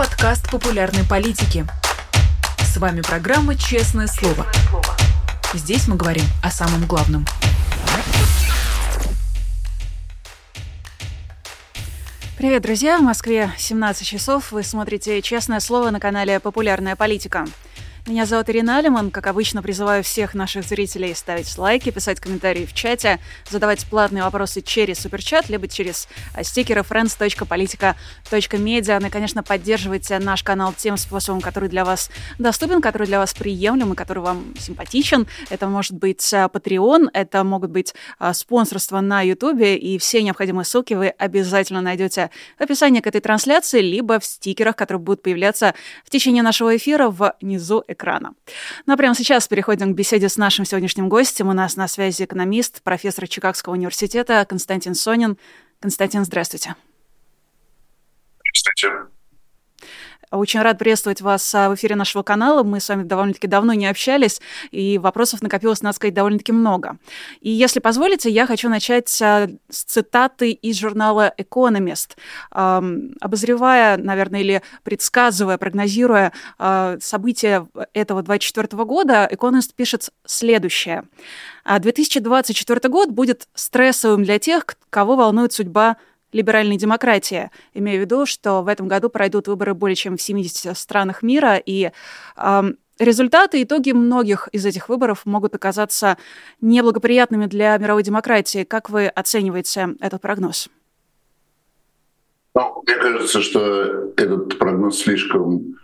подкаст популярной политики. С вами программа «Честное слово». Здесь мы говорим о самом главном. Привет, друзья! В Москве 17 часов. Вы смотрите «Честное слово» на канале «Популярная политика». Меня зовут Ирина Алиман. Как обычно, призываю всех наших зрителей ставить лайки, писать комментарии в чате, задавать платные вопросы через суперчат, либо через а, стикеры friends.politica.media. Ну и, конечно, поддерживайте наш канал тем способом, который для вас доступен, который для вас приемлем и который вам симпатичен. Это может быть а, Patreon, это могут быть а, спонсорства на YouTube, и все необходимые ссылки вы обязательно найдете в описании к этой трансляции, либо в стикерах, которые будут появляться в течение нашего эфира внизу экрана экрана. Ну а прямо сейчас переходим к беседе с нашим сегодняшним гостем. У нас на связи экономист, профессор Чикагского университета Константин Сонин. Константин, здравствуйте. Здравствуйте. Очень рад приветствовать вас а, в эфире нашего канала. Мы с вами довольно-таки давно не общались, и вопросов накопилось, надо сказать, довольно-таки много. И если позволите, я хочу начать а, с цитаты из журнала Economist. Обозревая, наверное, или предсказывая, прогнозируя а, события этого 2024 года, Economist пишет следующее. 2024 год будет стрессовым для тех, кого волнует судьба либеральной демократии. Имею в виду, что в этом году пройдут выборы более чем в 70 странах мира, и э, результаты, итоги многих из этих выборов могут оказаться неблагоприятными для мировой демократии. Как вы оцениваете этот прогноз? Ну, мне кажется, что этот прогноз слишком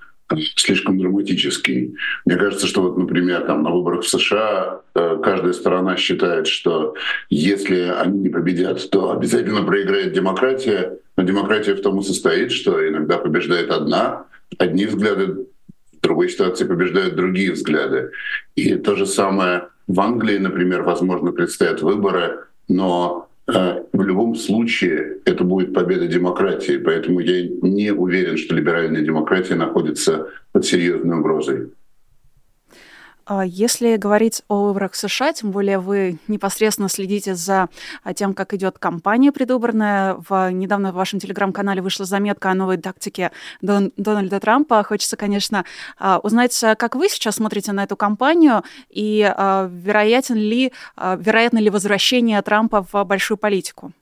слишком драматический. Мне кажется, что вот, например, там на выборах в США э, каждая сторона считает, что если они не победят, то обязательно проиграет демократия. Но демократия в том и состоит, что иногда побеждает одна, одни взгляды, в другой ситуации побеждают другие взгляды. И то же самое в Англии, например, возможно, предстоят выборы, но в любом случае это будет победа демократии, поэтому я не уверен, что либеральная демократия находится под серьезной угрозой. А если говорить о выборах в США, тем более вы непосредственно следите за а, тем, как идет кампания предвыборная. В, недавно в вашем телеграм-канале вышла заметка о новой тактике Дон, Дональда Трампа. Хочется, конечно, а, узнать, как вы сейчас смотрите на эту кампанию и вероятен ли, вероятно ли возвращение Трампа в большую политику?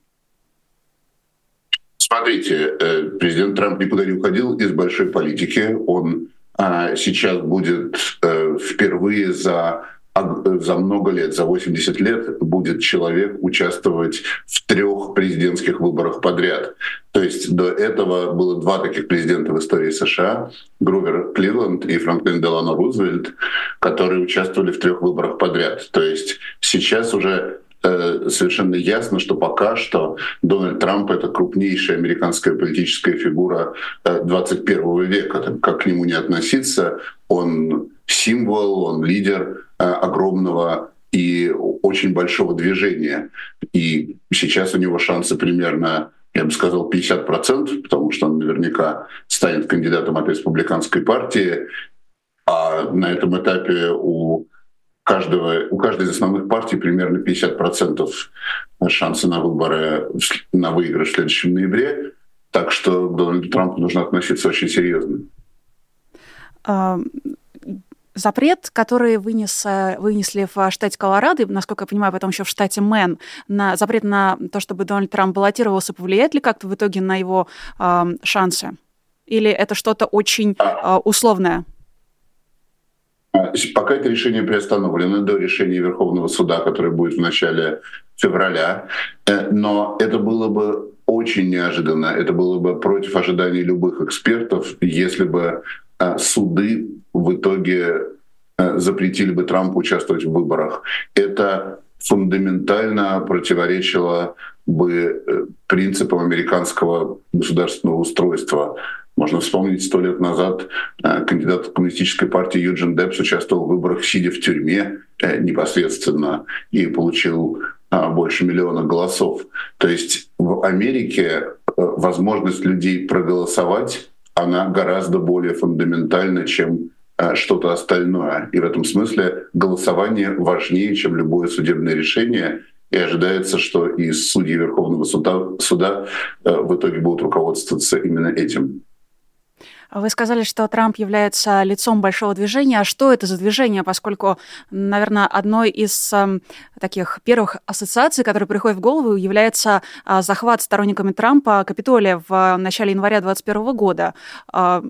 Смотрите, э, президент Трамп никуда не уходил из большой политики. Он сейчас будет э, впервые за за много лет, за 80 лет будет человек участвовать в трех президентских выборах подряд. То есть до этого было два таких президента в истории США, Грувер Кливленд и Франклин Делано Рузвельт, которые участвовали в трех выборах подряд. То есть сейчас уже совершенно ясно, что пока что Дональд Трамп — это крупнейшая американская политическая фигура 21 э, века. Как к нему не относиться, он символ, он лидер э, огромного и очень большого движения. И сейчас у него шансы примерно я бы сказал, 50%, потому что он наверняка станет кандидатом от республиканской партии. А на этом этапе у каждого, у каждой из основных партий примерно 50% шансы на выборы, на выигрыш в следующем ноябре. Так что Дональду Трампу нужно относиться очень серьезно. Запрет, который вынес, вынесли в штате Колорадо, насколько я понимаю, потом еще в штате Мэн, на запрет на то, чтобы Дональд Трамп баллотировался, повлияет ли как-то в итоге на его э, шансы? Или это что-то очень э, условное? А, пока это решение приостановлено до решения Верховного суда, которое будет в начале февраля. Э, но это было бы очень неожиданно, это было бы против ожиданий любых экспертов, если бы э, суды в итоге э, запретили бы Трампу участвовать в выборах. Это фундаментально противоречило бы принципам американского государственного устройства. Можно вспомнить, сто лет назад э, кандидат коммунистической партии Юджин Депс участвовал в выборах, сидя в тюрьме э, непосредственно, и получил э, больше миллиона голосов. То есть в Америке возможность людей проголосовать, она гораздо более фундаментальна, чем что-то остальное. И в этом смысле голосование важнее, чем любое судебное решение. И ожидается, что и судьи Верховного суда, суда в итоге будут руководствоваться именно этим. Вы сказали, что Трамп является лицом большого движения. А что это за движение? Поскольку, наверное, одной из э, таких первых ассоциаций, которые приходят в голову, является э, захват сторонниками Трампа Капитолия в начале января 2021 года. Э,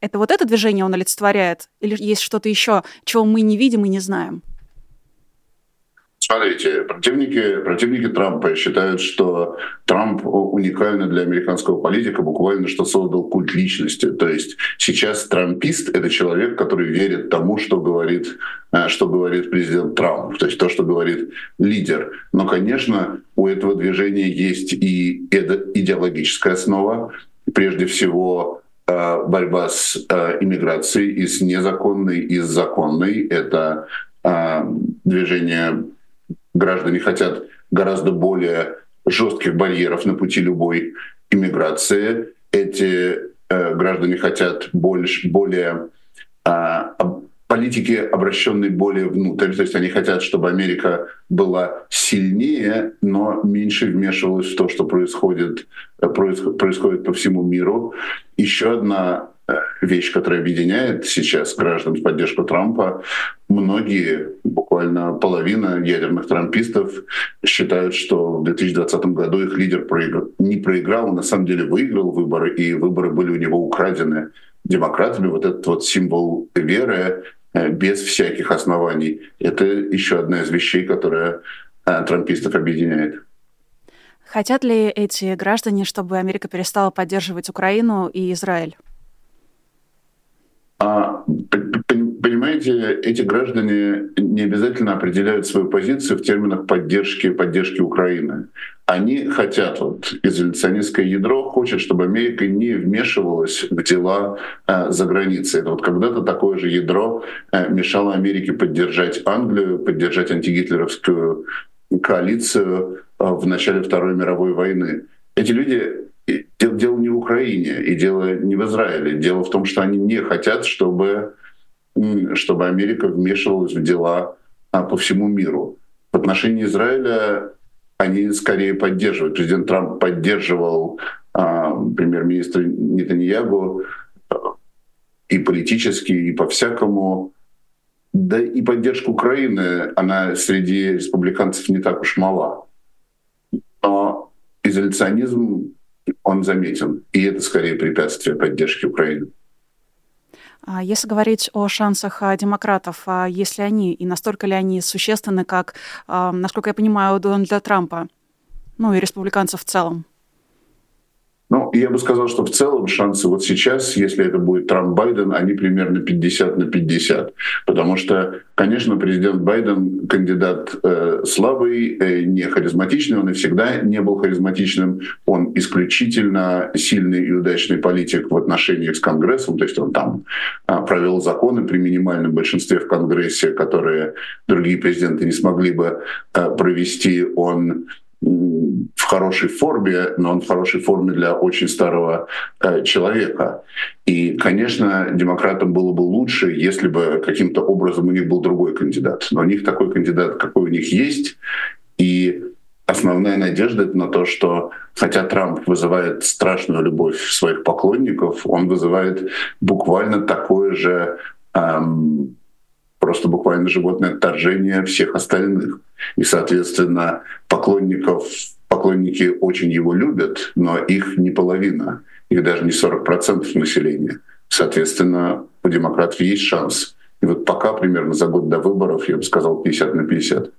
это вот это движение он олицетворяет? Или есть что-то еще, чего мы не видим и не знаем? Смотрите, противники, противники Трампа считают, что Трамп уникальный для американского политика, буквально что создал культ личности. То есть сейчас трампист — это человек, который верит тому, что говорит, э, что говорит президент Трамп, то есть то, что говорит лидер. Но, конечно, у этого движения есть и идеологическая основа. Прежде всего, э, борьба с э, иммиграцией и с незаконной, и с законной. Это движение граждане хотят гораздо более жестких барьеров на пути любой иммиграции. Эти э, граждане хотят больше, более э, политики, обращенной более внутрь. То есть они хотят, чтобы Америка была сильнее, но меньше вмешивалась в то, что происходит, э, происходит по всему миру. Еще одна вещь, которая объединяет сейчас граждан в поддержку Трампа. Многие, буквально половина ядерных трампистов считают, что в 2020 году их лидер не проиграл, а на самом деле выиграл выборы, и выборы были у него украдены демократами. Вот этот вот символ веры э, без всяких оснований. Это еще одна из вещей, которая э, трампистов объединяет. Хотят ли эти граждане, чтобы Америка перестала поддерживать Украину и Израиль? А, понимаете, эти граждане не обязательно определяют свою позицию в терминах поддержки, поддержки Украины. Они хотят, вот изоляционистское ядро хочет, чтобы Америка не вмешивалась в дела э, за границей. Это вот когда-то такое же ядро э, мешало Америке поддержать Англию, поддержать антигитлеровскую коалицию э, в начале Второй мировой войны. Эти люди Дело, дело не в Украине и дело не в Израиле. Дело в том, что они не хотят, чтобы, чтобы Америка вмешивалась в дела а, по всему миру. В отношении Израиля они скорее поддерживают. Президент Трамп поддерживал а, премьер-министра Нетаньягу и политически, и по-всякому. Да и поддержка Украины, она среди республиканцев не так уж мала. Но изоляционизм он заметен. И это скорее препятствие поддержки Украины. А если говорить о шансах а, демократов, а есть ли они и настолько ли они существенны, как, насколько я понимаю, у Дональда Трампа, ну и республиканцев в целом? Ну, я бы сказал, что в целом шансы вот сейчас, если это будет Трамп-Байден, они примерно 50 на 50. Потому что, конечно, президент Байден кандидат э, слабый, э, не харизматичный, он и всегда не был харизматичным. Он исключительно сильный и удачный политик в отношениях с Конгрессом, то есть он там э, провел законы при минимальном большинстве в Конгрессе, которые другие президенты не смогли бы э, провести. Он в хорошей форме, но он в хорошей форме для очень старого э, человека. И, конечно, демократам было бы лучше, если бы каким-то образом у них был другой кандидат. Но у них такой кандидат, какой у них есть. И основная надежда это на то, что хотя Трамп вызывает страшную любовь своих поклонников, он вызывает буквально такое же эм, просто буквально животное отторжение всех остальных. И, соответственно, поклонников, поклонники очень его любят, но их не половина, их даже не 40% населения. Соответственно, у демократов есть шанс. И вот пока примерно за год до выборов, я бы сказал, 50 на 50.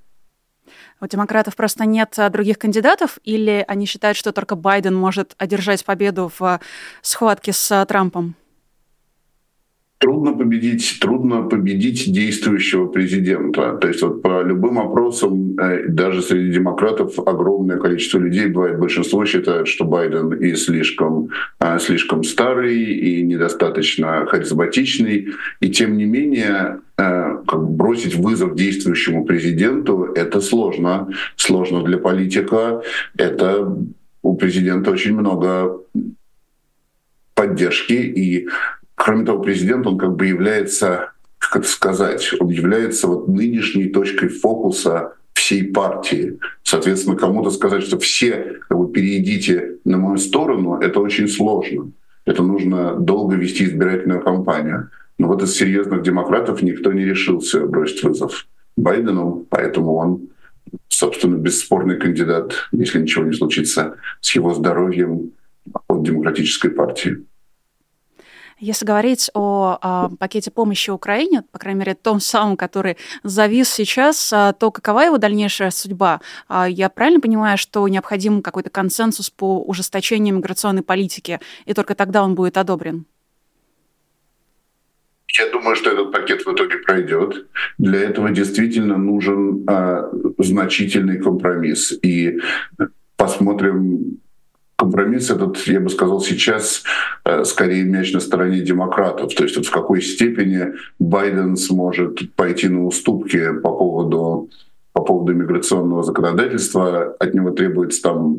У демократов просто нет а, других кандидатов, или они считают, что только Байден может одержать победу в а, схватке с а, Трампом? Трудно победить, трудно победить действующего президента. То есть вот по любым опросам, э, даже среди демократов огромное количество людей бывает, большинство считает, что Байден и слишком, э, слишком старый, и недостаточно харизматичный. И тем не менее, э, как бросить вызов действующему президенту — это сложно. Сложно для политика. Это у президента очень много поддержки и Кроме того, президент, он как бы является, как это сказать, он является вот нынешней точкой фокуса всей партии. Соответственно, кому-то сказать, что все как бы, перейдите на мою сторону, это очень сложно. Это нужно долго вести избирательную кампанию. Но вот из серьезных демократов никто не решился бросить вызов Байдену, поэтому он, собственно, бесспорный кандидат, если ничего не случится с его здоровьем от демократической партии. Если говорить о, о пакете помощи Украине, по крайней мере, том самом, который завис сейчас, а, то какова его дальнейшая судьба? А, я правильно понимаю, что необходим какой-то консенсус по ужесточению миграционной политики, и только тогда он будет одобрен? Я думаю, что этот пакет в итоге пройдет. Для этого действительно нужен э, значительный компромисс. И посмотрим, компромисс этот, я бы сказал, сейчас э, скорее мяч на стороне демократов. То есть вот в какой степени Байден сможет пойти на уступки по поводу, по поводу миграционного законодательства. От него требуется там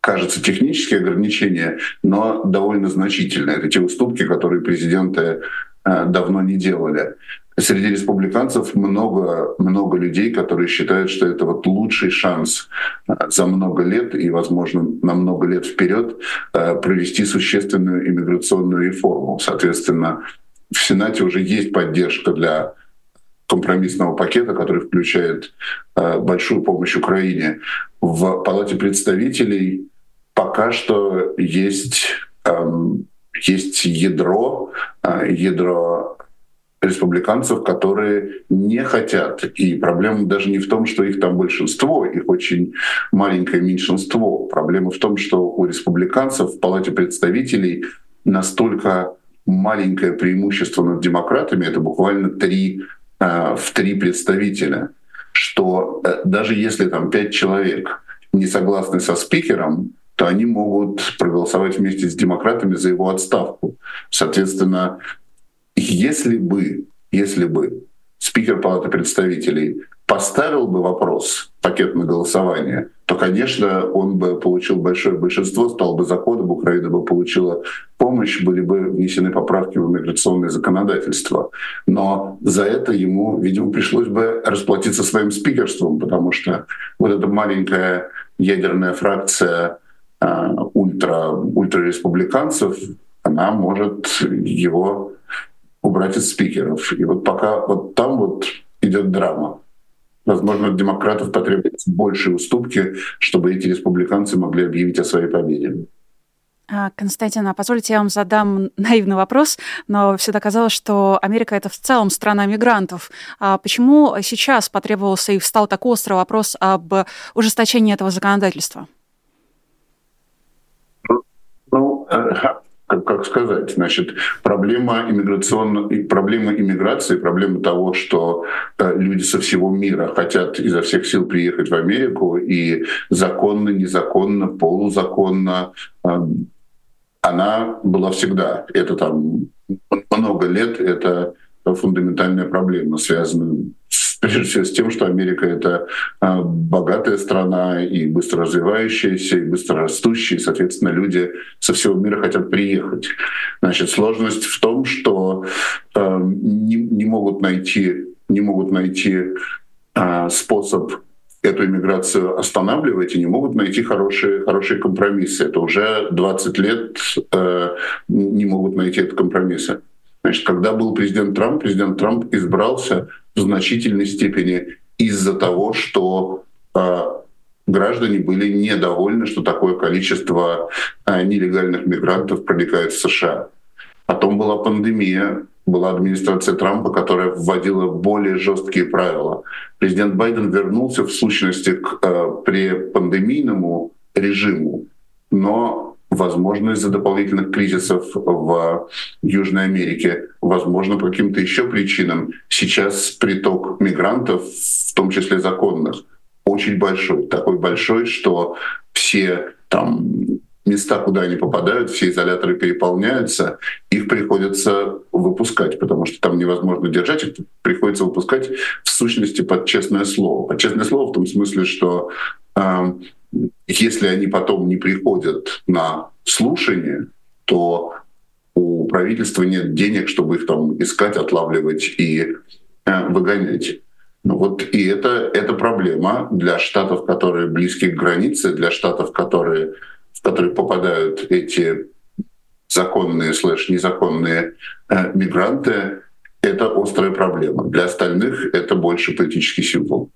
кажется, технические ограничения, но довольно значительные. Это те уступки, которые президенты э, давно не делали среди республиканцев много, много людей, которые считают, что это вот лучший шанс э, за много лет и, возможно, на много лет вперед э, провести существенную иммиграционную реформу. Соответственно, в Сенате уже есть поддержка для компромиссного пакета, который включает э, большую помощь Украине. В Палате представителей пока что есть, эм, есть ядро, ядро республиканцев, которые не хотят. И проблема даже не в том, что их там большинство, их очень маленькое меньшинство. Проблема в том, что у республиканцев в Палате представителей настолько маленькое преимущество над демократами, это буквально три, э, в три представителя, что э, даже если там пять человек не согласны со спикером, то они могут проголосовать вместе с демократами за его отставку. Соответственно, если бы, если бы спикер Палаты представителей поставил бы вопрос, пакет на голосование, то, конечно, он бы получил большое большинство, стал бы законом, Украина бы получила помощь, были бы внесены поправки в миграционное законодательство. Но за это ему, видимо, пришлось бы расплатиться своим спикерством, потому что вот эта маленькая ядерная фракция э, ультра, ультрареспубликанцев, она может его убрать из спикеров. И вот пока вот там вот идет драма. Возможно, от демократов потребуется больше уступки, чтобы эти республиканцы могли объявить о своей победе. А, Константин, а позвольте я вам задам наивный вопрос, но всегда казалось, что Америка — это в целом страна мигрантов. А почему сейчас потребовался и встал так острый вопрос об ужесточении этого законодательства? Ну, э, как, как сказать, значит, проблема иммиграционной, проблема иммиграции, проблема того, что э, люди со всего мира хотят изо всех сил приехать в Америку и законно, незаконно, полузаконно, э, она была всегда. Это там много лет, это фундаментальная проблема, связанная прежде всего с тем, что Америка — это а, богатая страна и быстро развивающаяся, и быстро растущая, и, соответственно, люди со всего мира хотят приехать. Значит, сложность в том, что э, не, не могут найти, не могут найти э, способ эту иммиграцию останавливать и не могут найти хорошие, хорошие компромиссы. Это уже 20 лет э, не могут найти этот компромиссы. Значит, когда был президент Трамп, президент Трамп избрался в значительной степени из-за того, что э, граждане были недовольны, что такое количество э, нелегальных мигрантов проникает в США. Потом была пандемия, была администрация Трампа, которая вводила более жесткие правила. Президент Байден вернулся в сущности к э, препандемийному режиму, но возможно, из-за дополнительных кризисов в Южной Америке, возможно, по каким-то еще причинам. Сейчас приток мигрантов, в том числе законных, очень большой. Такой большой, что все там места, куда они попадают, все изоляторы переполняются, их приходится выпускать, потому что там невозможно держать, их приходится выпускать в сущности под честное слово. Под честное слово в том смысле, что э, если они потом не приходят на слушание, то у правительства нет денег, чтобы их там искать, отлавливать и э, выгонять. Ну вот и это, это проблема для штатов, которые близки к границе, для штатов, которые, в которые попадают эти законные слэш незаконные э, мигранты, это острая проблема. Для остальных это больше политический символ.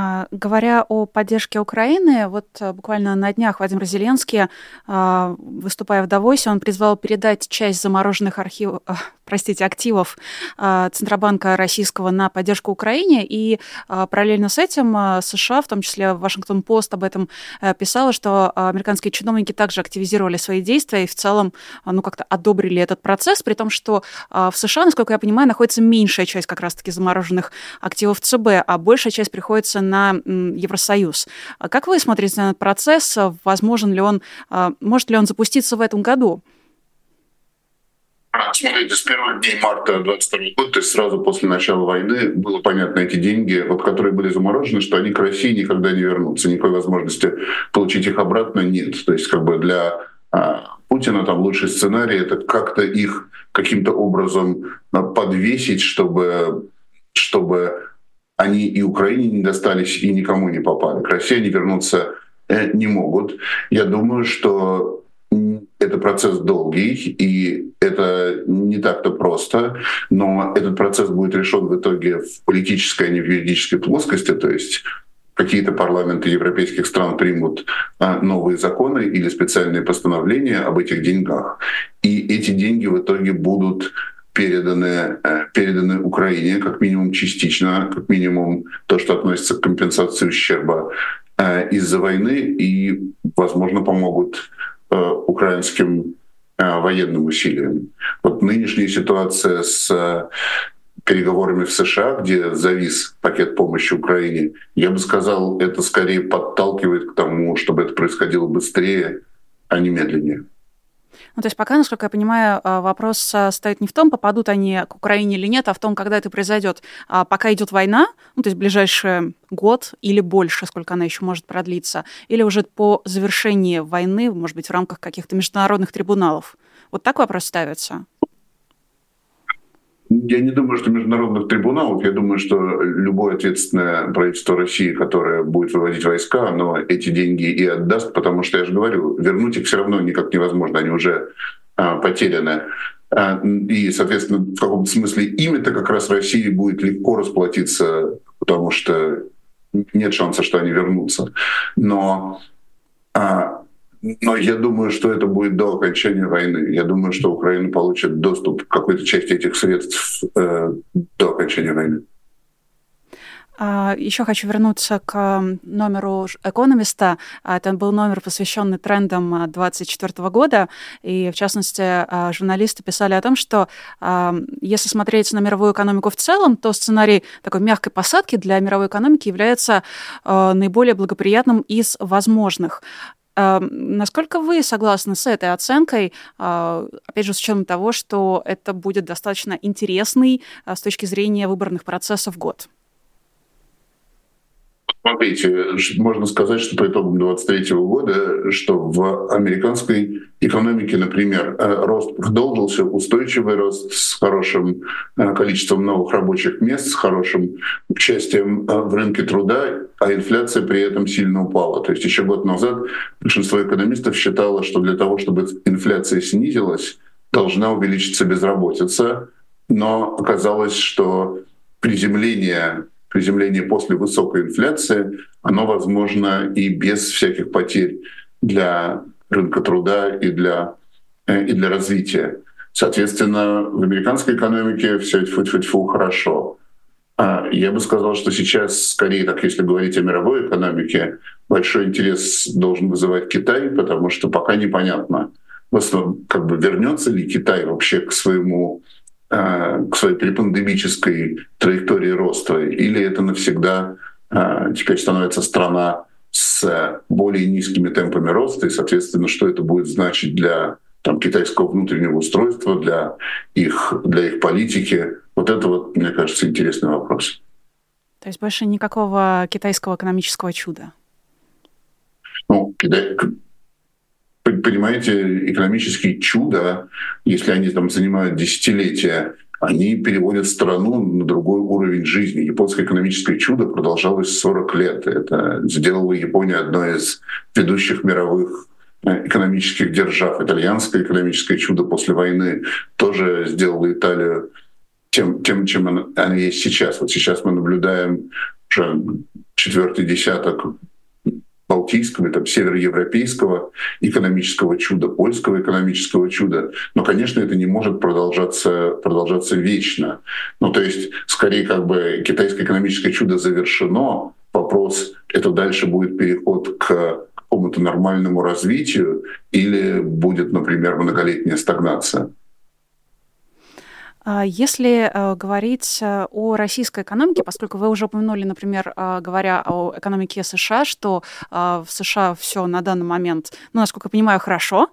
А, говоря о поддержке Украины, вот а, буквально на днях Владимир Зеленский, а, выступая в Давосе, он призвал передать часть замороженных архивов, простите, активов Центробанка российского на поддержку Украине. И параллельно с этим США, в том числе Вашингтон-Пост об этом э, писала, что американские чиновники также активизировали свои действия и в целом ну, как-то одобрили этот процесс, при том, что в США, насколько я понимаю, находится меньшая часть как раз-таки замороженных активов ЦБ, а большая часть приходится на Евросоюз. А как вы смотрите на этот процесс? Возможен ли он, а, может ли он запуститься в этом году? А, смотрите, с первых дней марта 22 года, то есть сразу после начала войны, было понятно, эти деньги, вот, которые были заморожены, что они к России никогда не вернутся. Никакой возможности получить их обратно нет. То есть как бы для Путина там лучший сценарий — это как-то их каким-то образом подвесить, чтобы, чтобы они и Украине не достались, и никому не попали. К России они вернуться э, не могут. Я думаю, что это процесс долгий, и это не так-то просто, но этот процесс будет решен в итоге в политической, а не в юридической плоскости, то есть какие-то парламенты европейских стран примут а, новые законы или специальные постановления об этих деньгах. И эти деньги в итоге будут переданы, э, переданы Украине, как минимум частично, как минимум то, что относится к компенсации ущерба э, из-за войны, и, возможно, помогут э, украинским военным усилиям. Вот нынешняя ситуация с переговорами в США, где завис пакет помощи Украине, я бы сказал, это скорее подталкивает к тому, чтобы это происходило быстрее, а не медленнее. Ну, то есть пока, насколько я понимаю, а, вопрос а, стоит не в том, попадут они к Украине или нет, а в том, когда это произойдет. А пока идет война, ну, то есть ближайший год или больше, сколько она еще может продлиться, или уже по завершении войны, может быть, в рамках каких-то международных трибуналов. Вот так вопрос ставится? Я не думаю, что международных трибуналов. Я думаю, что любое ответственное правительство России, которое будет выводить войска, оно эти деньги и отдаст, потому что, я же говорю, вернуть их все равно никак невозможно, они уже а, потеряны. А, и, соответственно, в каком-то смысле ими-то как раз России будет легко расплатиться, потому что нет шанса, что они вернутся. Но а, но я думаю, что это будет до окончания войны. Я думаю, что Украина получит доступ к какой-то части этих средств э, до окончания войны. А, Еще хочу вернуться к номеру экономиста. А, это был номер, посвященный трендам 2024 года. И, в частности, а, журналисты писали о том, что если смотреть на мировую экономику в целом, то сценарий такой мягкой посадки для мировой экономики является наиболее благоприятным из возможных. Насколько вы согласны с этой оценкой, а, опять же, с учетом того, что это будет достаточно интересный а, с точки зрения выборных процессов год? Смотрите, можно сказать, что по итогам 2023 года, что в американской экономике, например, э, рост продолжился, устойчивый рост с хорошим э, количеством новых рабочих мест, с хорошим участием э, в рынке труда, а инфляция при этом сильно упала. То есть еще год назад большинство экономистов считало, что для того, чтобы инфляция снизилась, должна увеличиться безработица, но оказалось, что приземление приземление после высокой инфляции, оно возможно и без всяких потерь для рынка труда и для, э, и для развития. Соответственно, в американской экономике все фу-фу-фу хорошо. А я бы сказал, что сейчас, скорее, так если говорить о мировой экономике, большой интерес должен вызывать Китай, потому что пока непонятно, как бы вернется ли Китай вообще к своему к своей препандемической траектории роста, или это навсегда э, теперь становится страна с более низкими темпами роста, и, соответственно, что это будет значить для там, китайского внутреннего устройства, для их, для их политики. Вот это, вот, мне кажется, интересный вопрос. То есть больше никакого китайского экономического чуда? Ну, понимаете, экономические чуда, если они там занимают десятилетия, они переводят страну на другой уровень жизни. Японское экономическое чудо продолжалось 40 лет. Это сделала Япония одной из ведущих мировых экономических держав. Итальянское экономическое чудо после войны тоже сделало Италию тем, тем чем она, она есть сейчас. Вот сейчас мы наблюдаем уже четвертый десяток балтийского, там, североевропейского экономического чуда, польского экономического чуда. Но, конечно, это не может продолжаться, продолжаться вечно. Ну, то есть, скорее, как бы китайское экономическое чудо завершено. Вопрос, это дальше будет переход к какому-то нормальному развитию или будет, например, многолетняя стагнация? А если э, говорить э, о российской экономике, поскольку вы уже упомянули, например, э, говоря о экономике США, что в США все на данный момент, ну, насколько я понимаю, хорошо,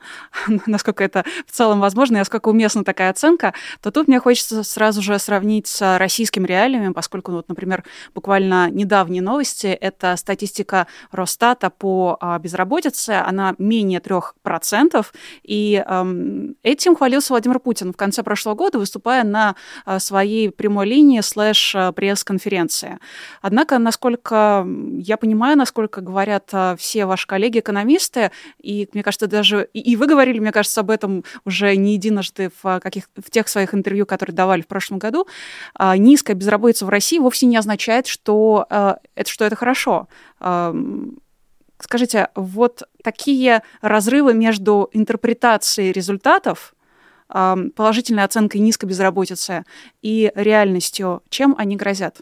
насколько это в целом возможно, и насколько уместна такая оценка, то тут мне хочется сразу же сравнить с российскими реалиями, поскольку, ну, вот, например, буквально недавние новости, это статистика Росстата по безработице, она менее 3%, и эм, этим хвалился Владимир Путин. В конце прошлого года, выступая на а, своей прямой линии слэш а, пресс-конференции. Однако, насколько я понимаю, насколько говорят а, все ваши коллеги-экономисты, и, мне кажется, даже и вы говорили, мне кажется, об этом уже не единожды в, каких, в тех своих интервью, которые давали в прошлом году, низкая безработица в России вовсе не означает, что это, что это хорошо. Скажите, вот такие разрывы между интерпретацией результатов положительной оценкой низкой безработицы и реальностью, чем они грозят?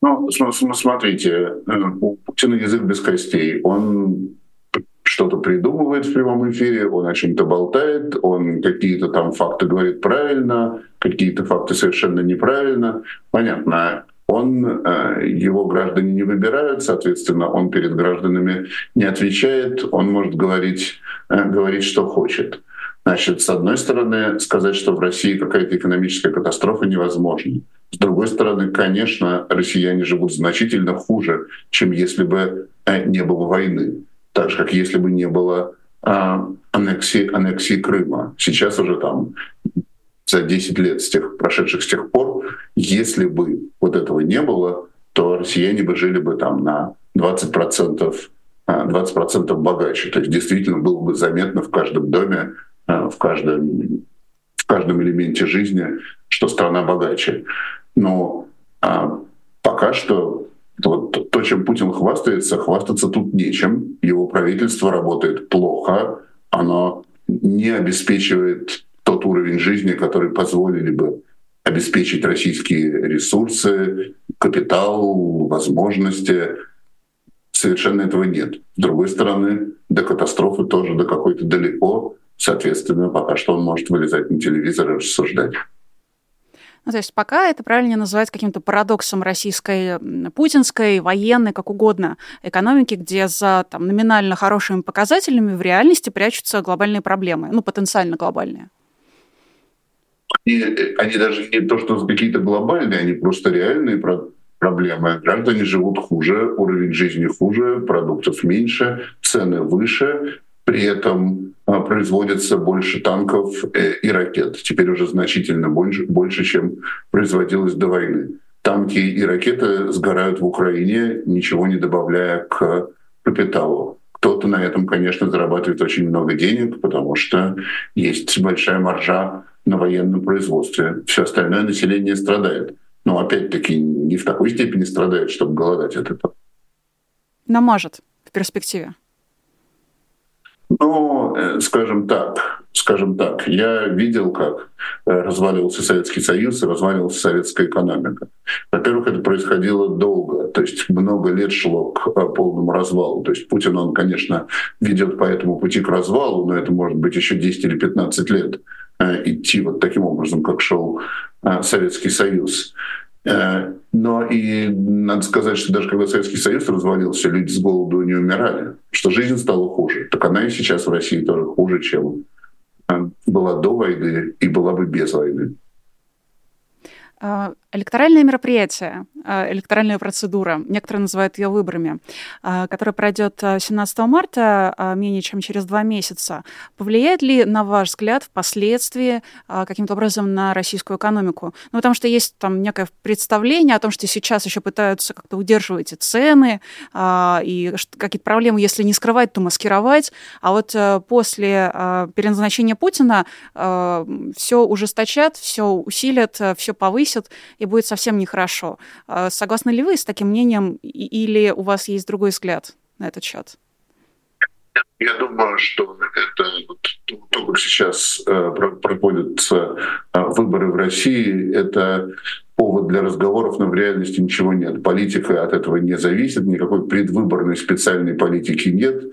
Ну, смотрите, э, у Путина язык без костей. Он что-то придумывает в прямом эфире, он о чем-то болтает, он какие-то там факты говорит правильно, какие-то факты совершенно неправильно. Понятно, он, э, его граждане не выбирают, соответственно, он перед гражданами не отвечает, он может говорить, э, говорить что хочет. Значит, с одной стороны, сказать, что в России какая-то экономическая катастрофа невозможно. С другой стороны, конечно, россияне живут значительно хуже, чем если бы э, не было войны. Так же, как если бы не было а, аннексии, аннексии Крыма. Сейчас уже там за 10 лет с тех, прошедших с тех пор, если бы вот этого не было, то россияне бы жили бы там на 20%, 20% богаче. То есть действительно было бы заметно в каждом доме в каждом, в каждом элементе жизни, что страна богаче. Но а, пока что вот то, чем Путин хвастается, хвастаться тут нечем. Его правительство работает плохо, оно не обеспечивает тот уровень жизни, который позволили бы обеспечить российские ресурсы, капитал, возможности. Совершенно этого нет. С другой стороны, до катастрофы тоже до какой-то далеко. Соответственно, пока что он может вылезать на телевизор и рассуждать. Ну, то есть пока это правильно называть каким-то парадоксом российской, путинской, военной, как угодно, экономики, где за там, номинально хорошими показателями в реальности прячутся глобальные проблемы, ну, потенциально глобальные. И они даже не то, что какие-то глобальные, они просто реальные проблемы. Граждане живут хуже, уровень жизни хуже, продуктов меньше, цены выше, при этом а, производится больше танков э, и ракет. Теперь уже значительно больше, больше, чем производилось до войны. Танки и ракеты сгорают в Украине, ничего не добавляя к капиталу. Кто-то на этом, конечно, зарабатывает очень много денег, потому что есть большая маржа на военном производстве. Все остальное население страдает. Но опять-таки не в такой степени страдает, чтобы голодать от этого. Но может в перспективе. Ну, э, скажем так, скажем так, я видел, как э, разваливался Советский Союз и разваливалась советская экономика. Во-первых, это происходило долго, то есть много лет шло к э, полному развалу. То есть Путин, он, конечно, ведет по этому пути к развалу, но это может быть еще 10 или 15 лет идти вот таким образом, как шел Советский Союз. Э, но и надо сказать, что даже когда Советский Союз развалился, люди с голоду не умирали, что жизнь стала хуже. Так она и сейчас в России тоже хуже, чем э, была до войны и была бы без войны. А, электоральные мероприятия Э, электоральная процедура, некоторые называют ее выборами, э, которая пройдет 17 э, марта, менее чем через два месяца. Повлияет ли, на ваш взгляд, впоследствии каким-то образом на российскую экономику? Ну, потому что есть там некое представление о том, что сейчас еще пытаются как-то удерживать и цены, и какие-то проблемы, если не скрывать, то маскировать. А вот после переназначения Путина все ужесточат, все усилят, все повысят, и будет совсем нехорошо. А согласны ли вы с таким мнением или у вас есть другой взгляд на этот счет? Я думаю, что это то, как сейчас э, проводятся э, выборы в России, это повод для разговоров, но в реальности ничего нет. Политика от этого не зависит, никакой предвыборной специальной политики нет.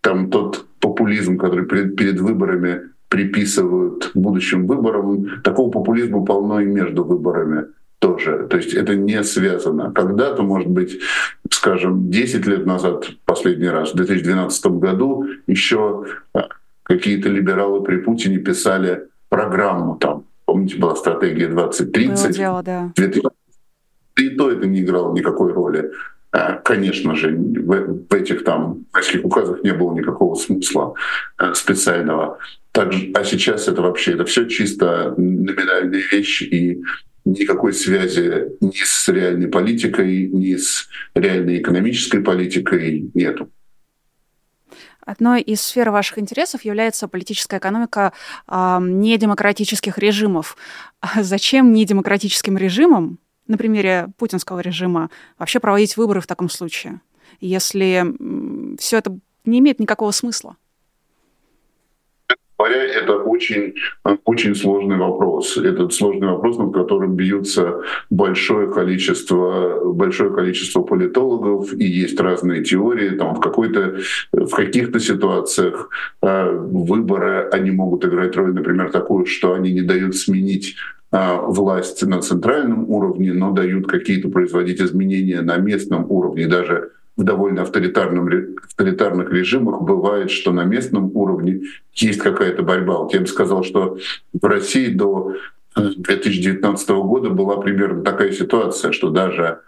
Там тот популизм, который перед, перед выборами приписывают будущим выборам, такого популизма полно и между выборами тоже. То есть это не связано. Когда-то, может быть, скажем, 10 лет назад, последний раз, в 2012 году, еще а, какие-то либералы при Путине писали программу там. Помните, была стратегия 2030? Было дело, да. И то это не играло никакой роли. А, конечно же, в, этих там майских указах не было никакого смысла а, специального. Так, а сейчас это вообще, это все чисто номинальные вещи, и никакой связи ни с реальной политикой, ни с реальной экономической политикой нету. Одной из сфер ваших интересов является политическая экономика э, недемократических режимов. А зачем недемократическим режимам, на примере путинского режима, вообще проводить выборы в таком случае, если все это не имеет никакого смысла? Говоря, это очень, очень сложный вопрос. Этот сложный вопрос, над которым бьются большое количество, большое количество политологов, и есть разные теории. Там в, какой-то, в каких-то ситуациях э, выборы, они могут играть роль, например, такую, что они не дают сменить э, власть на центральном уровне, но дают какие-то производить изменения на местном уровне, даже в довольно авторитарном, авторитарных режимах бывает, что на местном уровне есть какая-то борьба. Вот я бы сказал, что в России до 2019 э, года была примерно такая ситуация, что даже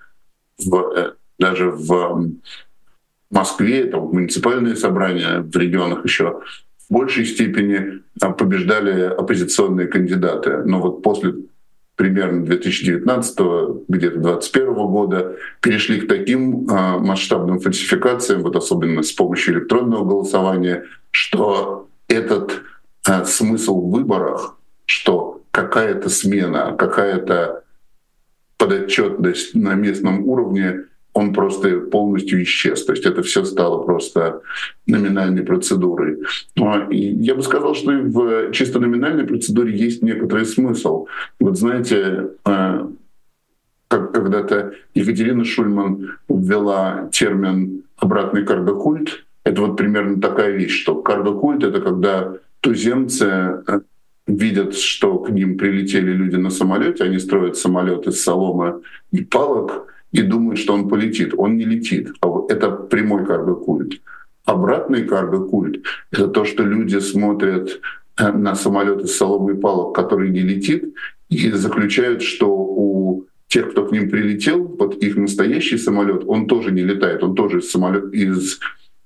в, э, даже в Москве, там, муниципальные собрания в регионах еще в большей степени побеждали оппозиционные кандидаты. Но вот после примерно 2019 где-то 2021 года перешли к таким э, масштабным фальсификациям, вот особенно с помощью электронного голосования, что этот э, смысл в выборах, что какая-то смена, какая-то подотчетность на местном уровне он просто полностью исчез. То есть это все стало просто номинальной процедурой. Ну, и я бы сказал, что и в чисто номинальной процедуре есть некоторый смысл. Вот знаете, э, как когда-то Екатерина Шульман ввела термин «обратный каргокульт», это вот примерно такая вещь, что каргокульт — это когда туземцы э, видят, что к ним прилетели люди на самолете, они строят самолет из соломы и палок, и думают, что он полетит. Он не летит. А это прямой карго-культ. Обратный карго-культ — это то, что люди смотрят э, на самолет из соломы и палок, который не летит, и заключают, что у тех, кто к ним прилетел, вот их настоящий самолет, он тоже не летает, он тоже самолет, из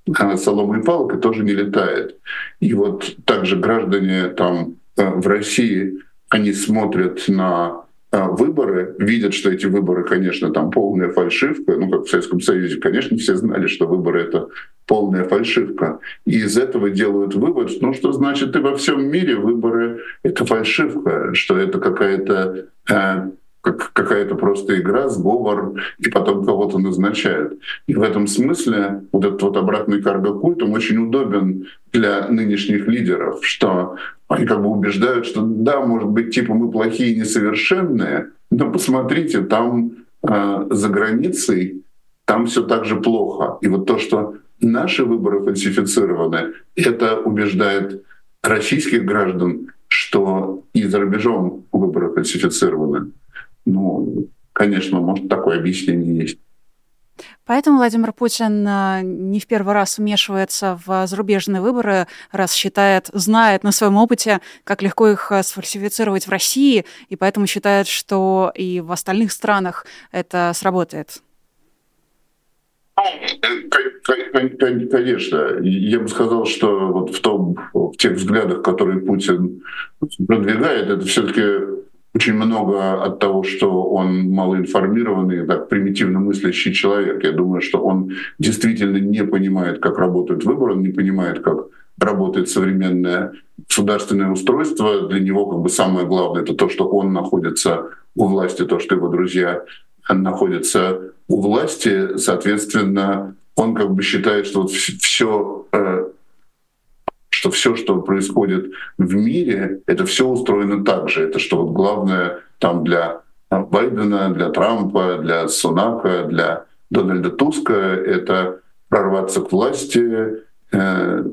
э, соломы палок и тоже не летает. И вот также граждане там э, в России, они смотрят на выборы, видят, что эти выборы, конечно, там полная фальшивка. Ну, как в Советском Союзе, конечно, все знали, что выборы — это полная фальшивка. И из этого делают вывод, ну, что значит и во всем мире выборы — это фальшивка, что это какая-то э, как какая-то просто игра, сговор, и потом кого-то назначают. И в этом смысле вот этот вот обратный карго-культ, он очень удобен для нынешних лидеров, что они как бы убеждают, что да, может быть, типа мы плохие и несовершенные, но посмотрите, там э, за границей, там все так же плохо. И вот то, что наши выборы фальсифицированы, это убеждает российских граждан, что и за рубежом выборы фальсифицированы. Ну, конечно, может, такое объяснение есть. Поэтому Владимир Путин э, не в первый раз вмешивается в зарубежные выборы, раз считает, знает на своем опыте, как легко их э, сфальсифицировать в России, и поэтому считает, что и в остальных странах это сработает. Конечно, я бы сказал, что вот в том, в тех взглядах, которые Путин продвигает, это все-таки очень много от того, что он малоинформированный, так, примитивно мыслящий человек. Я думаю, что он действительно не понимает, как работают выборы, он не понимает, как работает современное государственное устройство. Для него как бы самое главное — это то, что он находится у власти, то, что его друзья находятся у власти. Соответственно, он как бы считает, что вот все что все, что происходит в мире, это все устроено так же. Это что вот главное там для Байдена, для Трампа, для Сунака, для Дональда Туска — это прорваться к власти, э,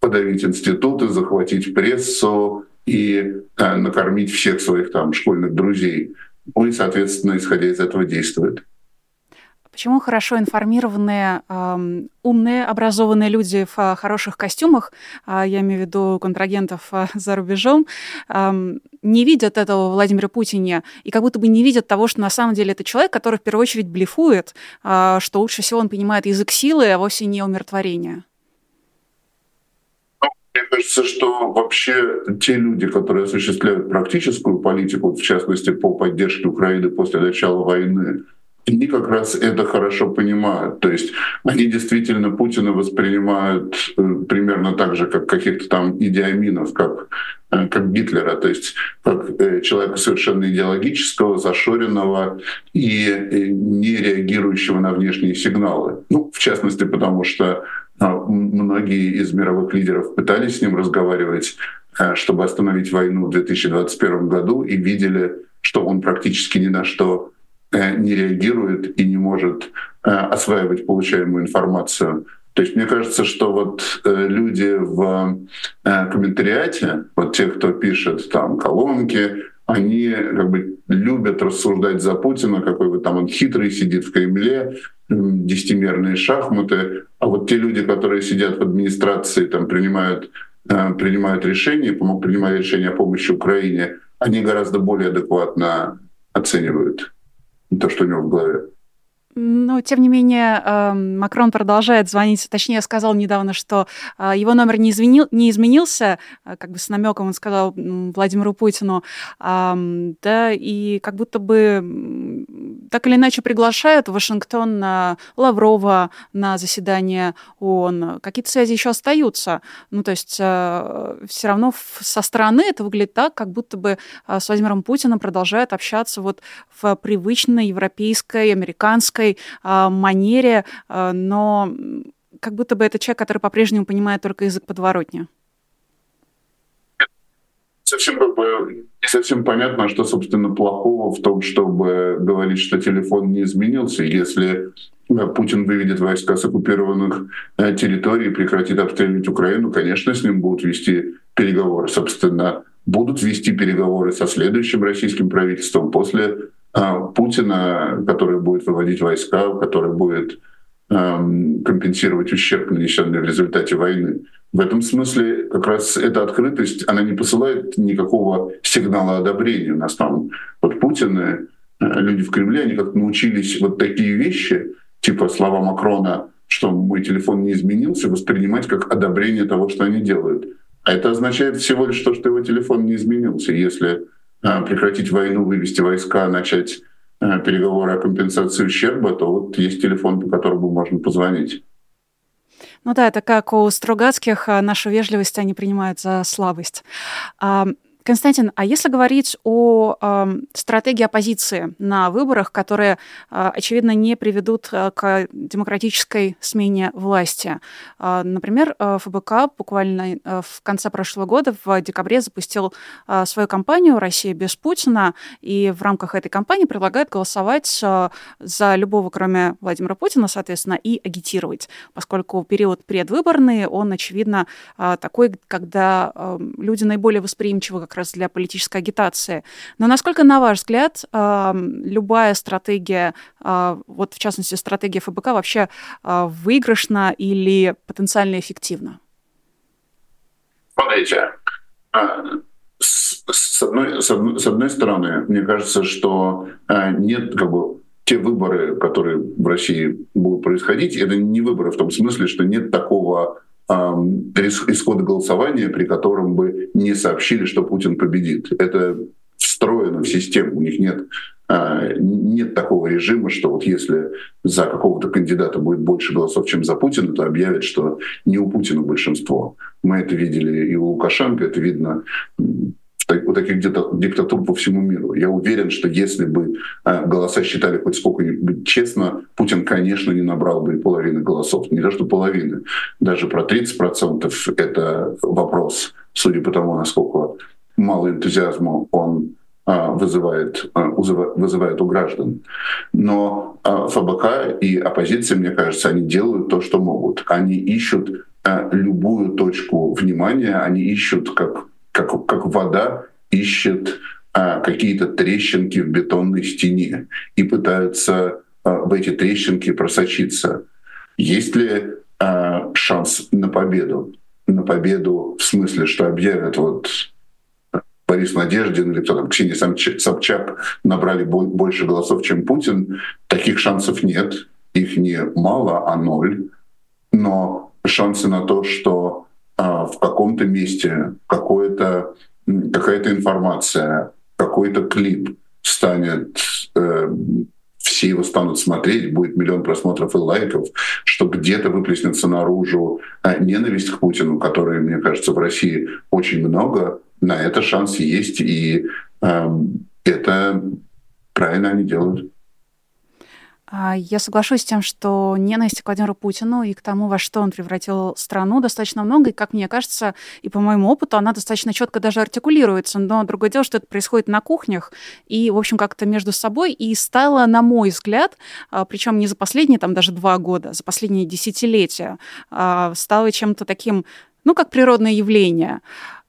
подавить институты, захватить прессу и э, накормить всех своих там школьных друзей. Ну и, соответственно, исходя из этого действует. Почему хорошо информированные, эм, умные, образованные люди в э, хороших костюмах, э, я имею в виду контрагентов э, за рубежом, эм, не видят этого Владимира Путине и как будто бы не видят того, что на самом деле это человек, который в первую очередь блефует, э, что лучше всего он понимает язык силы, а вовсе не умиротворения? Ну, мне кажется, что вообще те люди, которые осуществляют практическую политику, в частности по поддержке Украины после начала войны, они как раз это хорошо понимают. То есть они действительно Путина воспринимают э, примерно так же, как каких-то там идиаминов, как, э, как Гитлера, то есть как э, человека совершенно идеологического, зашоренного и не реагирующего на внешние сигналы. Ну, в частности, потому что многие из мировых лидеров пытались с ним разговаривать, чтобы остановить войну в 2021 году, и видели, что он практически ни на что не реагирует и не может э, осваивать получаемую информацию. То есть мне кажется, что вот э, люди в комментариате, вот те, кто пишет там колонки, они как бы любят рассуждать за Путина, какой бы там он хитрый сидит в Кремле, десятимерные шахматы. А вот те люди, которые сидят в администрации, там принимают, принимают решения, принимают решения о помощи Украине, они гораздо более адекватно оценивают то, что у него в голове. Но, тем не менее, эм, Макрон продолжает звонить. Точнее, сказал недавно, что э, его номер не, изменил, не изменился, э, как бы с намеком он сказал Владимиру Путину. Да, и как будто бы так или иначе приглашают Вашингтон на Лаврова на заседание ООН. Какие-то связи еще остаются. Ну, то есть э, все равно со стороны это выглядит так, как будто бы с Владимиром Путиным продолжают общаться вот в привычной европейской, американской такой а, манере, а, но как будто бы это человек, который по-прежнему понимает только язык подворотни. Совсем как бы не совсем понятно, что, собственно, плохого в том, чтобы говорить, что телефон не изменился. Если Путин выведет войска с оккупированных э, территорий, прекратит обстреливать Украину, конечно, с ним будут вести переговоры. Собственно, будут вести переговоры со следующим российским правительством после Путина, который будет выводить войска, который будет эм, компенсировать ущерб, нанесенный в результате войны. В этом смысле как раз эта открытость, она не посылает никакого сигнала одобрения. У нас там вот Путин э, люди в Кремле, они как-то научились вот такие вещи, типа слова Макрона, что мой телефон не изменился, воспринимать как одобрение того, что они делают. А это означает всего лишь то, что его телефон не изменился. Если прекратить войну, вывести войска, начать э, переговоры о компенсации ущерба, то вот есть телефон, по которому можно позвонить. Ну да, это как у Стругацких, э, нашу вежливость они принимают за слабость. Константин, а если говорить о э, стратегии оппозиции на выборах, которые, э, очевидно, не приведут э, к демократической смене власти. Э, например, э, ФБК буквально э, в конце прошлого года, в декабре, запустил э, свою кампанию «Россия без Путина», и в рамках этой кампании предлагает голосовать э, за любого, кроме Владимира Путина, соответственно, и агитировать, поскольку период предвыборный, он, очевидно, э, такой, когда э, люди наиболее восприимчивы как раз для политической агитации. Но насколько, на ваш взгляд, любая стратегия, вот в частности стратегия ФБК, вообще выигрышна или потенциально эффективна? Смотрите, а, с одной, с, одной, стороны, мне кажется, что а, нет как бы те выборы, которые в России будут происходить, это не выборы в том смысле, что нет такого исхода голосования, при котором бы не сообщили, что Путин победит. Это встроено в систему. У них нет, а, нет такого режима, что вот если за какого-то кандидата будет больше голосов, чем за Путина, то объявят, что не у Путина большинство. Мы это видели и у Лукашенко, это видно у таких диктатур по всему миру. Я уверен, что если бы а, голоса считали хоть сколько-нибудь честно, Путин, конечно, не набрал бы и половины голосов. Не то, что половины. Даже про 30% это вопрос, судя по тому, насколько мало энтузиазма он а, вызывает, а, вызывает у граждан. Но ФБК и оппозиция, мне кажется, они делают то, что могут. Они ищут любую точку внимания, они ищут, как как, как вода ищет а, какие-то трещинки в бетонной стене и пытаются а, в эти трещинки просочиться. Есть ли а, шанс на победу? На победу в смысле, что объявят вот Борис Надеждин или кто там, Ксения Собчак набрали больше голосов, чем Путин, таких шансов нет. Их не мало, а ноль. Но шансы на то, что в каком-то месте какое-то, какая-то информация, какой-то клип станет э, все его станут смотреть, будет миллион просмотров и лайков, что где-то выплеснется наружу э, ненависть к Путину, которой, мне кажется, в России очень много. На это шанс есть, и э, это правильно они делают. А, я соглашусь с тем, что ненависть к Владимиру Путину и к тому, во что он превратил страну, достаточно много. И, как мне кажется, и по моему опыту, она достаточно четко даже артикулируется. Но другое дело, что это происходит на кухнях и, в общем, как-то между собой. И стало, на мой взгляд, а, причем не за последние там даже два года, за последние десятилетия, а, стало чем-то таким, ну, как природное явление.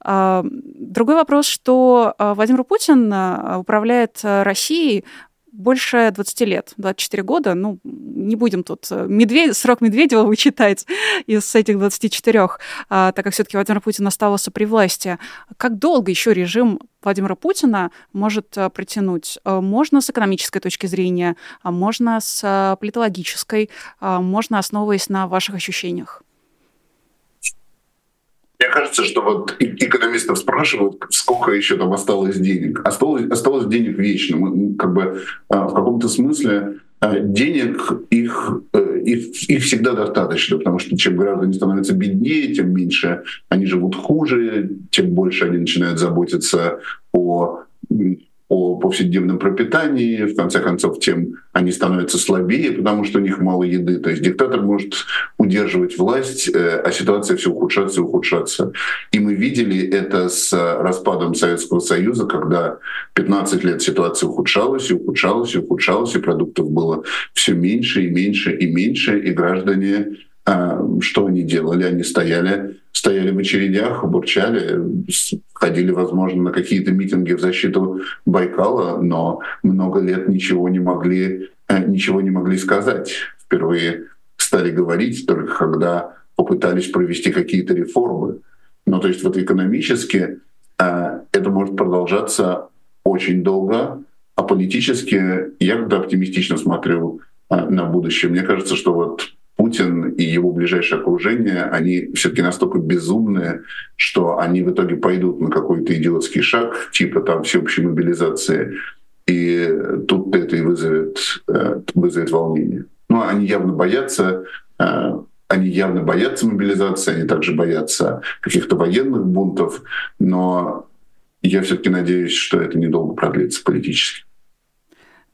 Другой вопрос, что Владимир Путин управляет Россией больше 20 лет, 24 года. Ну, не будем тут э, медведь, срок Медведева вычитать из этих 24, а, так как все-таки Владимир Путин оставался при власти. Как долго еще режим Владимира Путина может а, протянуть? Э, можно с экономической точки зрения, а можно с а, политологической, можно основываясь на ваших ощущениях. Мне кажется, что вот экономистов спрашивают, сколько еще там осталось денег. Осталось, осталось денег вечно. Мы, как бы а, в каком-то смысле а, денег их, э, их, их всегда достаточно, потому что чем граждане становятся беднее, тем меньше они живут хуже, тем больше они начинают заботиться о о повседневном пропитании, в конце концов, тем они становятся слабее, потому что у них мало еды. То есть диктатор может удерживать власть, э, а ситуация все ухудшаться и ухудшаться. И мы видели это с распадом Советского Союза, когда 15 лет ситуация ухудшалась и ухудшалась и ухудшалась, и продуктов было все меньше и меньше и меньше, и граждане что они делали? Они стояли, стояли в очередях, бурчали, ходили, возможно, на какие-то митинги в защиту Байкала, но много лет ничего не могли, э, ничего не могли сказать. Впервые стали говорить только когда попытались провести какие-то реформы. Ну, то есть вот экономически э, это может продолжаться очень долго, а политически я когда оптимистично смотрю э, на будущее, мне кажется, что вот Путин и его ближайшее окружение, они все-таки настолько безумные, что они в итоге пойдут на какой-то идиотский шаг, типа там всеобщей мобилизации, и тут это и вызовет, э, вызовет волнение. Но они явно боятся э, они явно боятся мобилизации, они также боятся каких-то военных бунтов, но я все-таки надеюсь, что это недолго продлится политически.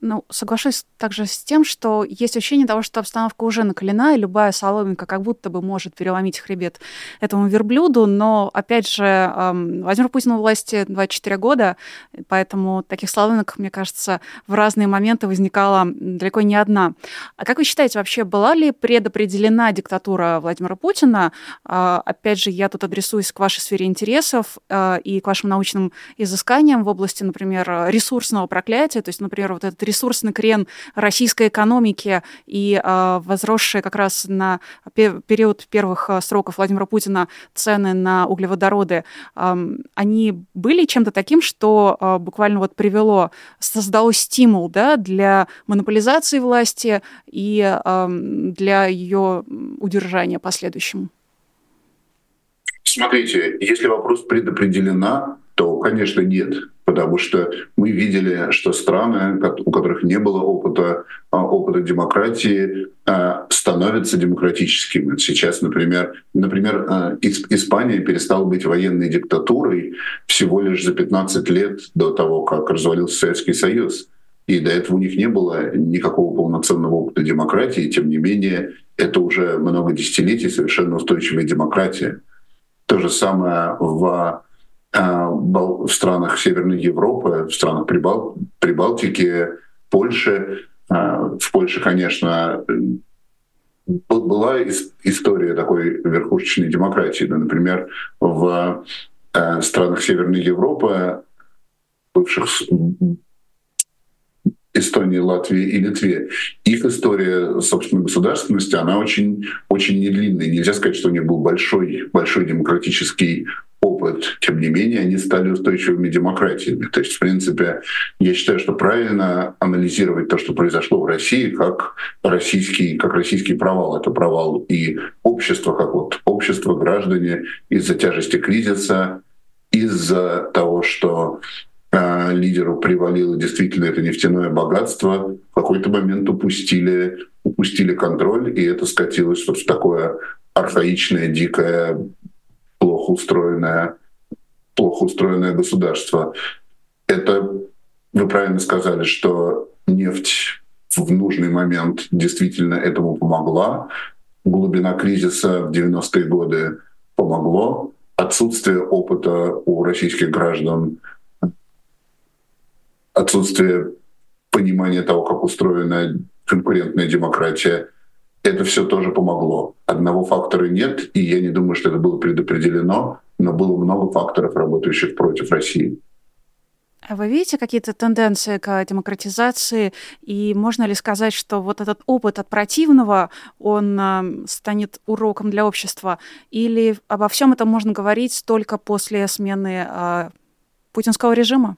Ну, соглашусь также с тем, что есть ощущение того, что обстановка уже накалена, и любая соломинка как будто бы может переломить хребет этому верблюду, но, опять же, эм, Владимир Путин у власти 24 года, поэтому таких соломинок, мне кажется, в разные моменты возникала далеко не одна. А как вы считаете, вообще была ли предопределена диктатура Владимира Путина? Э, опять же, я тут адресуюсь к вашей сфере интересов э, и к вашим научным изысканиям в области, например, ресурсного проклятия, то есть, например, вот этот ресурсный крен российской экономики и э, возросшие как раз на период первых э, сроков Владимира Путина цены на углеводороды, они были чем-то таким, что э, буквально вот привело, создало стимул да, для монополизации власти и для ее удержания последующему? Смотрите, если вопрос предопределена, то, конечно, нет потому что мы видели, что страны, у которых не было опыта, а, опыта демократии, а, становятся демократическими. Сейчас, например, например, а, Испания перестала быть военной диктатурой всего лишь за 15 лет до того, как развалился Советский Союз. И до этого у них не было никакого полноценного опыта демократии. Тем не менее, это уже много десятилетий совершенно устойчивая демократия. То же самое в в странах Северной Европы, в странах Прибал... Прибалтики, Польши. А, в Польше, конечно, была история такой верхушечной демократии. Например, в э, странах Северной Европы, бывших Эстонии, Латвии и Литве, их история собственной государственности, она очень, очень недлинная. Нельзя сказать, что у них был большой, большой демократический опыт. Тем не менее, они стали устойчивыми демократиями. То есть, в принципе, я считаю, что правильно анализировать то, что произошло в России, как российский, как российский провал. Это провал и общества, как вот общество, граждане из-за тяжести кризиса, из-за того, что э, лидеру привалило действительно это нефтяное богатство, в какой-то момент упустили, упустили контроль, и это скатилось вот в такое архаичное, дикое плохо устроенное, плохо устроенное государство. Это, вы правильно сказали, что нефть в нужный момент действительно этому помогла. Глубина кризиса в 90-е годы помогло. Отсутствие опыта у российских граждан, отсутствие понимания того, как устроена конкурентная демократия, это все тоже помогло. Одного фактора нет, и я не думаю, что это было предопределено, но было много факторов, работающих против России. А вы видите какие-то тенденции к демократизации? И можно ли сказать, что вот этот опыт от противного, он э, станет уроком для общества? Или обо всем этом можно говорить только после смены э, путинского режима?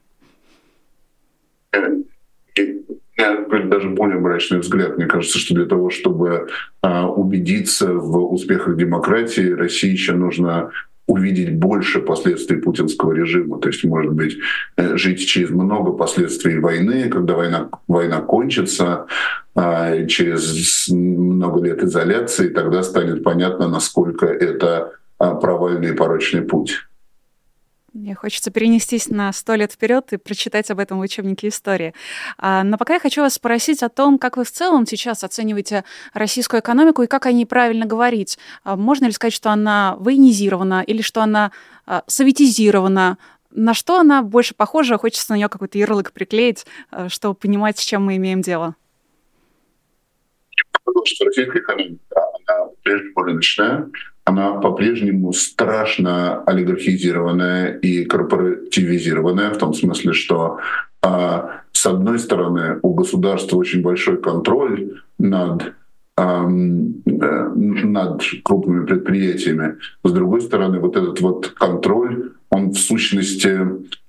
Даже более мрачный взгляд. Мне кажется, что для того, чтобы а, убедиться в успехах демократии, России еще нужно увидеть больше последствий путинского режима. То есть, может быть, э, жить через много последствий войны, когда война, война кончится, а, через много лет изоляции, тогда станет понятно, насколько это а, провальный и порочный путь. Мне хочется перенестись на сто лет вперед и прочитать об этом в учебнике истории. А, но пока я хочу вас спросить о том, как вы в целом сейчас оцениваете российскую экономику и как о ней правильно говорить. А, можно ли сказать, что она военизирована или что она а, советизирована? На что она больше похожа? Хочется на нее какой-то ярлык приклеить, чтобы понимать, с чем мы имеем дело. Что российская экономика, она всего рыночная, она по-прежнему страшно олигархизированная и корпоративизированная, в том смысле, что а, с одной стороны у государства очень большой контроль над над крупными предприятиями. С другой стороны, вот этот вот контроль, он в сущности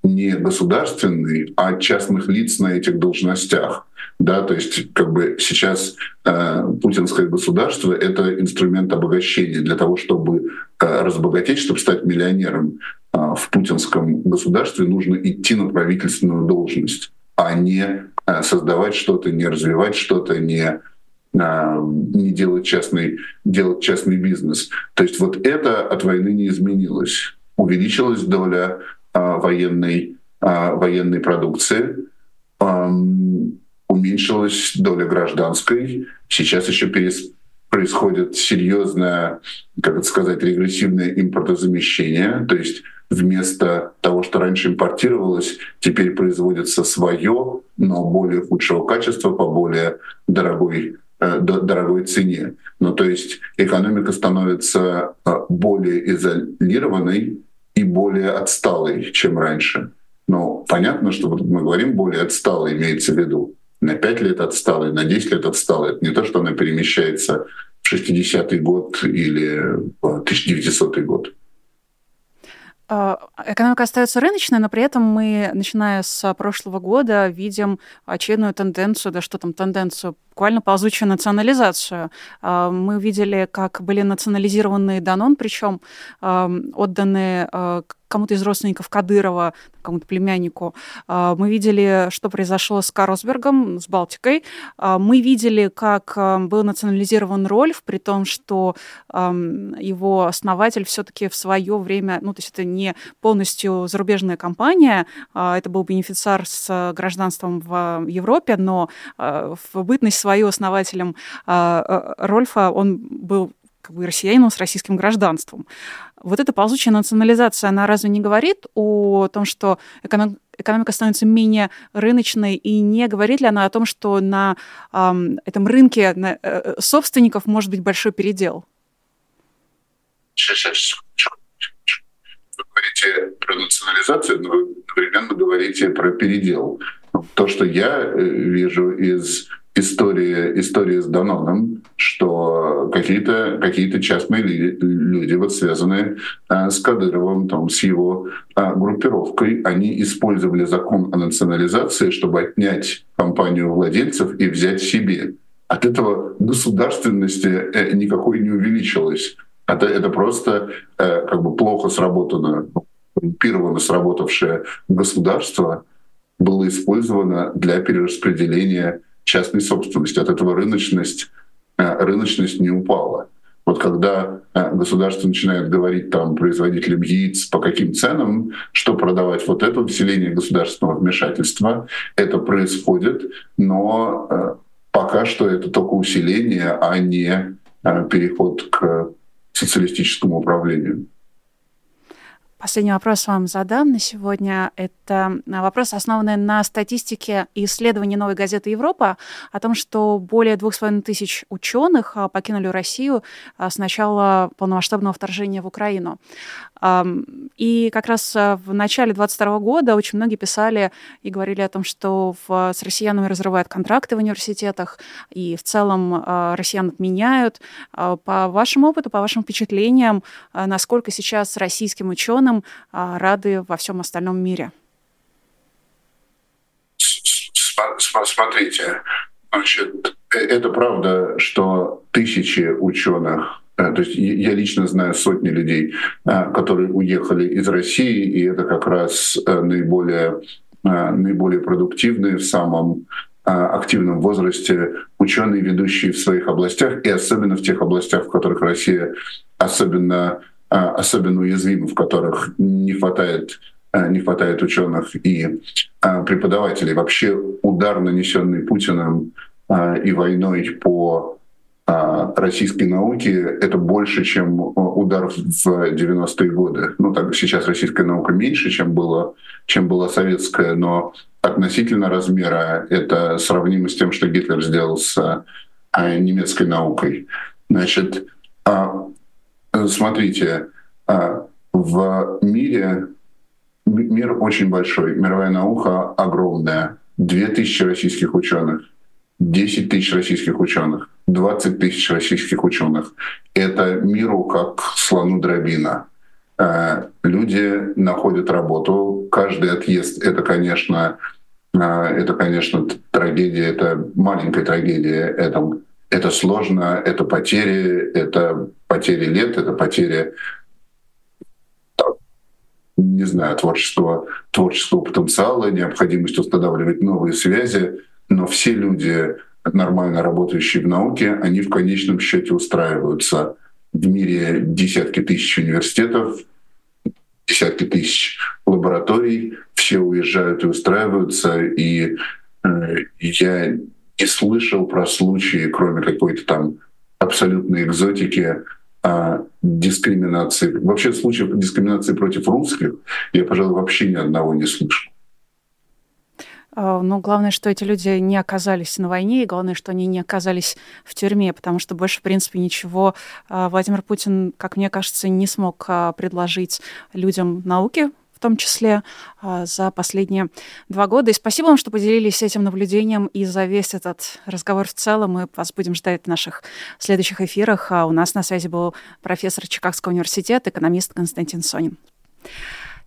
не государственный, а частных лиц на этих должностях. Да, то есть как бы сейчас э, путинское государство — это инструмент обогащения для того, чтобы э, разбогатеть, чтобы стать миллионером. Э, в путинском государстве нужно идти на правительственную должность, а не э, создавать что-то, не развивать что-то, не э, не делать частный, делать частный бизнес. То есть вот это от войны не изменилось. Увеличилась доля а, военной, а, военной продукции. уменьшилась доля гражданской. Сейчас еще перес... происходит серьезное, как это сказать, регрессивное импортозамещение. То есть вместо того, что раньше импортировалось, теперь производится свое, но более худшего качества, по более дорогой дорогой цене. Ну, то есть экономика становится э, более изолированной и более отсталой, чем раньше. Но понятно, что вот мы говорим более отсталой, имеется в виду на 5 лет отсталый, на 10 лет отсталый. Это не то, что она перемещается в 60-й год или в 1900 год. А, экономика остается рыночной, но при этом мы, начиная с прошлого года, видим очевидную тенденцию, да что там тенденцию, буквально ползучую национализацию. А, мы видели, как были национализированы Данон, причем отданы а, кому-то из родственников Кадырова, кому-то племяннику. А, мы видели, что произошло с Карлсбергом, с Балтикой. А, мы видели, как а, был национализирован Рольф, при том, что его основатель все-таки в свое время, ну, то есть это не полностью зарубежная компания, это был бенефициар с гражданством в Европе, но в бытность свою основателем Рольфа он был как бы россиянином с российским гражданством. Вот эта ползучая национализация, она разве не говорит о том, что эконом экономика становится менее рыночной, и не говорит ли она о том, что на э, этом рынке на, э, собственников может быть большой передел? Вы говорите про национализацию, но одновременно говорите про передел. То, что я э, вижу из история, история с Даноном, что какие-то какие частные люди, вот связанные а, с Кадыровым, там, с его а, группировкой, они использовали закон о национализации, чтобы отнять компанию владельцев и взять себе. От этого государственности э, никакой не увеличилось. Это, это просто э, как бы плохо сработано, коррумпированно сработавшее государство было использовано для перераспределения частной собственности. От этого рыночность, э, рыночность не упала. Вот когда э, государство начинает говорить там производителям яиц по каким ценам, что продавать, вот это усиление государственного вмешательства, это происходит, но э, пока что это только усиление, а не переход к социалистическому управлению. Последний вопрос вам задам на сегодня. Это а, вопрос, основанный на статистике и исследовании новой газеты «Европа» о том, что более двух с половиной тысяч ученых а, покинули Россию а, с начала полномасштабного вторжения в Украину. И как раз в начале 2022 года очень многие писали и говорили о том, что в, с россиянами разрывают контракты в университетах, и в целом россиян отменяют. По вашему опыту, по вашим впечатлениям, насколько сейчас российским ученым рады во всем остальном мире? Смотрите, значит, э, это правда, что тысячи ученых э, то есть я лично знаю сотни людей, э, которые уехали из России, и это как раз наиболее, наиболее продуктивные в самом активном возрасте ученые, ведущие в своих областях, и особенно в тех областях, в которых Россия особенно особенно уязвимы, в которых не хватает не хватает ученых и преподавателей. Вообще удар, нанесенный Путиным и войной по российской науке, это больше, чем удар в 90-е годы. Ну, так сейчас российская наука меньше, чем, было, чем была советская, но относительно размера это сравнимо с тем, что Гитлер сделал с немецкой наукой. Значит, смотрите, а, в мире мир очень большой, мировая наука огромная. Две тысячи российских ученых, 10 тысяч российских ученых, 20 тысяч российских ученых. Это миру как слону дробина. А, люди находят работу. Каждый отъезд — это, конечно, а, это, конечно, трагедия, это маленькая трагедия. Это это сложно, это потери, это потери лет, это потери не знаю, творческого, творческого потенциала, необходимость устанавливать новые связи, но все люди, нормально работающие в науке, они в конечном счете устраиваются. В мире десятки тысяч университетов, десятки тысяч лабораторий, все уезжают и устраиваются, и я не слышал про случаи, кроме какой-то там абсолютной экзотики, а дискриминации. Вообще случаев дискриминации против русских я, пожалуй, вообще ни одного не слышал. А, ну, главное, что эти люди не оказались на войне, и главное, что они не оказались в тюрьме, потому что больше, в принципе, ничего а, Владимир Путин, как мне кажется, не смог а, предложить людям науки в том числе за последние два года. И спасибо вам, что поделились этим наблюдением и за весь этот разговор в целом. Мы вас будем ждать в наших следующих эфирах. А у нас на связи был профессор Чикагского университета, экономист Константин Сонин.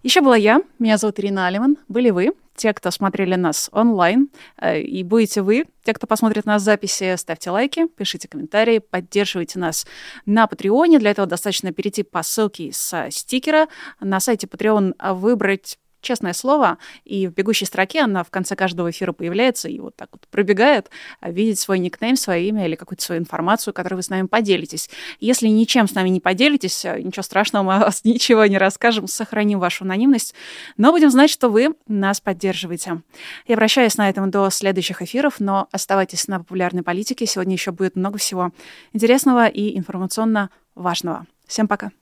Еще была я, меня зовут Ирина Алиман, были вы, те, кто смотрели нас онлайн, э, и будете вы, те, кто посмотрит нас в записи, ставьте лайки, пишите комментарии, поддерживайте нас на Патреоне. Для этого достаточно перейти по ссылке с стикера. На сайте Patreon, выбрать честное слово, и в бегущей строке она в конце каждого эфира появляется и вот так вот пробегает, а, видеть свой никнейм, свое имя или какую-то свою информацию, которой вы с нами поделитесь. Если ничем с нами не поделитесь, а, ничего страшного, мы о вас ничего не расскажем, сохраним вашу анонимность, но будем знать, что вы нас поддерживаете. Я прощаюсь на этом до следующих эфиров, но оставайтесь на популярной политике. Сегодня еще будет много всего интересного и информационно важного. Всем пока.